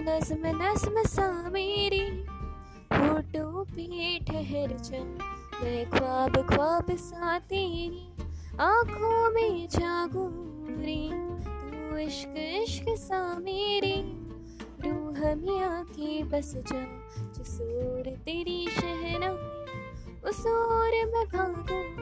नज्म नज्म सा मेरी फ़ोटो पे ठहर जा मैं ख्वाब ख्वाब सा तेरी आँखों में जागूरी तू इश्क इश्क सा मेरी रूह मिया की बस जा, जिस ओर तेरी शहना उस और मैं भागूं।